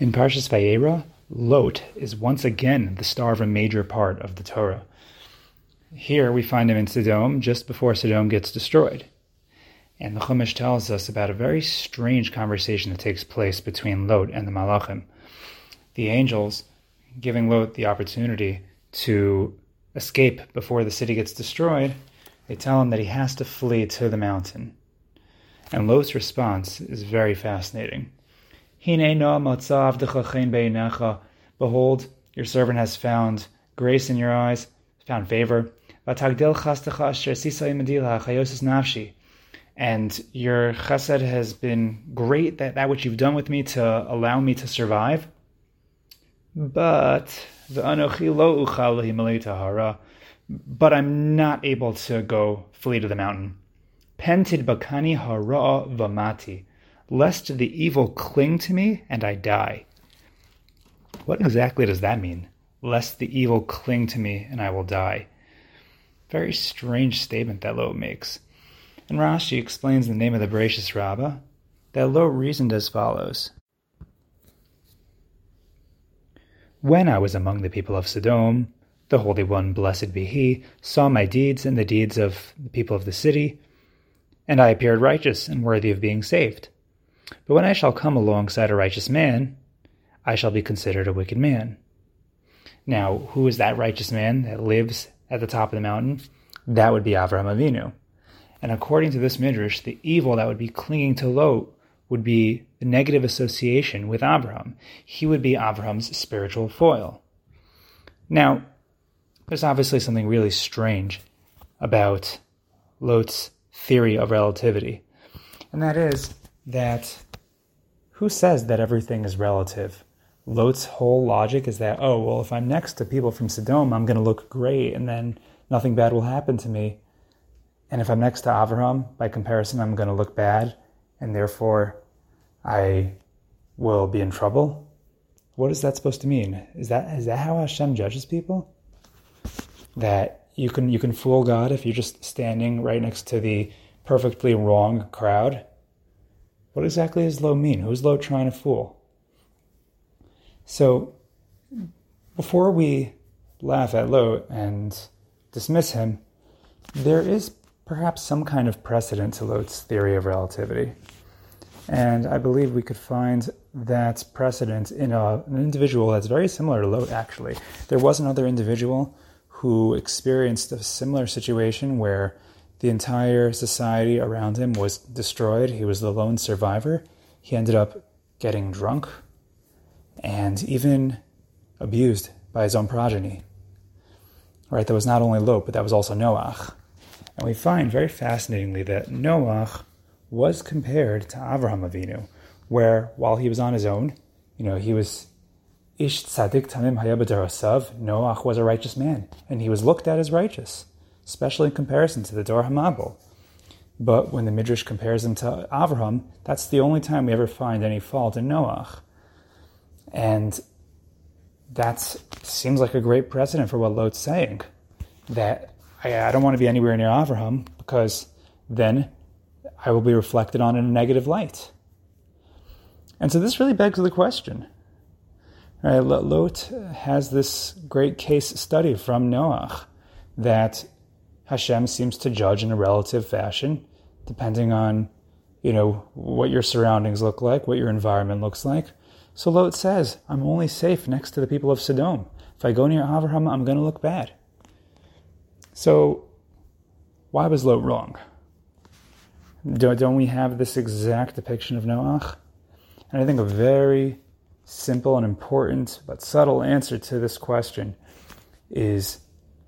In Parshas Vayeira, Lot is once again the star of a major part of the Torah. Here we find him in Sodom just before Sodom gets destroyed. And the Chumash tells us about a very strange conversation that takes place between Lot and the Malachim. The angels giving Lot the opportunity to escape before the city gets destroyed, they tell him that he has to flee to the mountain. And Lot's response is very fascinating. Behold, your servant has found grace in your eyes, found favor. And your chesed has been great, that, that which you've done with me to allow me to survive. But but I'm not able to go flee to the mountain. Bakani hara vamati lest the evil cling to me and I die. What exactly does that mean? Lest the evil cling to me and I will die. Very strange statement that Lot makes. And Rashi explains the name of the Bereshis Rabbah that Lot reasoned as follows. When I was among the people of Sodom, the Holy One, blessed be He, saw my deeds and the deeds of the people of the city, and I appeared righteous and worthy of being saved. But when I shall come alongside a righteous man, I shall be considered a wicked man. Now, who is that righteous man that lives at the top of the mountain? That would be Avraham Avinu. And according to this midrash, the evil that would be clinging to Lot would be the negative association with Abraham. He would be Abraham's spiritual foil. Now, there's obviously something really strange about Lot's theory of relativity, and that is that who says that everything is relative? Lot's whole logic is that, oh, well, if I'm next to people from Sodom, I'm going to look great and then nothing bad will happen to me. And if I'm next to Avraham, by comparison, I'm going to look bad and therefore I will be in trouble. What is that supposed to mean? Is that is that how Hashem judges people? That you can you can fool God if you're just standing right next to the perfectly wrong crowd what exactly does Lot mean? Who's Lot trying to fool? So, before we laugh at Lot and dismiss him, there is perhaps some kind of precedent to Lot's theory of relativity. And I believe we could find that precedent in a, an individual that's very similar to Lot, actually. There was another individual who experienced a similar situation where the entire society around him was destroyed. He was the lone survivor. He ended up getting drunk and even abused by his own progeny. Right, that was not only Lot, but that was also Noach. And we find very fascinatingly that Noach was compared to Avraham Avinu, where while he was on his own, you know, he was Ish Tzadik Tamim Hayabadarasav, Noach was a righteous man, and he was looked at as righteous especially in comparison to the Dor Hamabul. But when the Midrash compares him to Avraham, that's the only time we ever find any fault in Noach. And that seems like a great precedent for what Lot's saying. That I, I don't want to be anywhere near Avraham because then I will be reflected on in a negative light. And so this really begs the question. Right, Lot has this great case study from Noach that Hashem seems to judge in a relative fashion, depending on, you know, what your surroundings look like, what your environment looks like. So Lot says, I'm only safe next to the people of Sodom. If I go near Avraham, I'm going to look bad. So, why was Lot wrong? Don't we have this exact depiction of Noach? And I think a very simple and important but subtle answer to this question is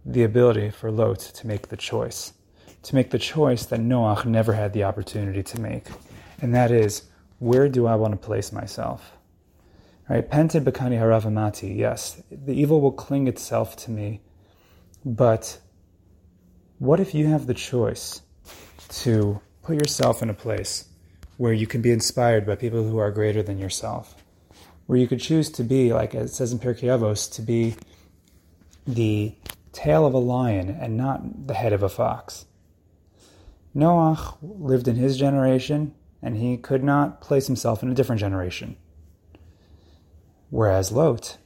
the ability for Lot to make the choice, to make the choice that Noach never had the opportunity to make, and that is, where do I want to place myself? Right, Pented Bakani Haravamati, yes, the evil will cling itself to me, but what if you have the choice to put yourself in a place where you can be inspired by people who are greater than yourself? Where you could choose to be, like it says in Pirkei Avos, to be the tail of a lion and not the head of a fox. Noach lived in his generation, and he could not place himself in a different generation. Whereas Lot,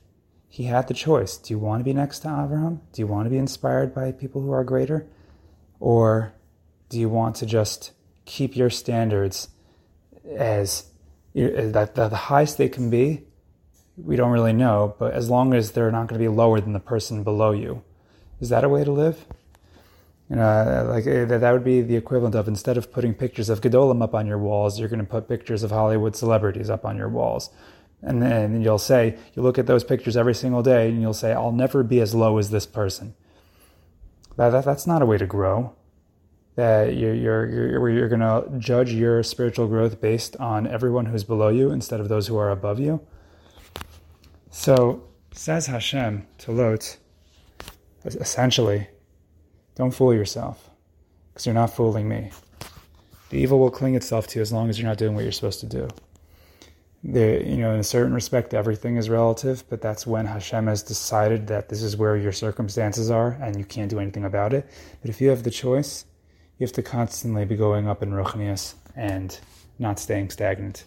he had the choice. Do you want to be next to Abraham? Do you want to be inspired by people who are greater? Or do you want to just keep your standards as eh, that the highest they can be? We don't really know, but as long as they're not going to be lower than the person below you. Is that a way to live? You know, like eh, that would be the equivalent of instead of putting pictures of Gedolim up on your walls, you're going to put pictures of Hollywood celebrities up on your walls. And then you'll say, you look at those pictures every single day and you'll say, I'll never be as low as this person. That, that that's not a way to grow. That you're, you're, you're, you're going to judge your spiritual growth based on everyone who's below you instead of those who are above you. So, says Hashem to Lot, essentially, don't fool yourself, because you're not fooling me. The evil will cling itself to you as long as you're not doing what you're supposed to do. The, you know, in a certain respect, everything is relative, but that's when Hashem has decided that this is where your circumstances are and you can't do anything about it. But if you have the choice, you have to constantly be going up in Ruchniyus and not staying stagnant.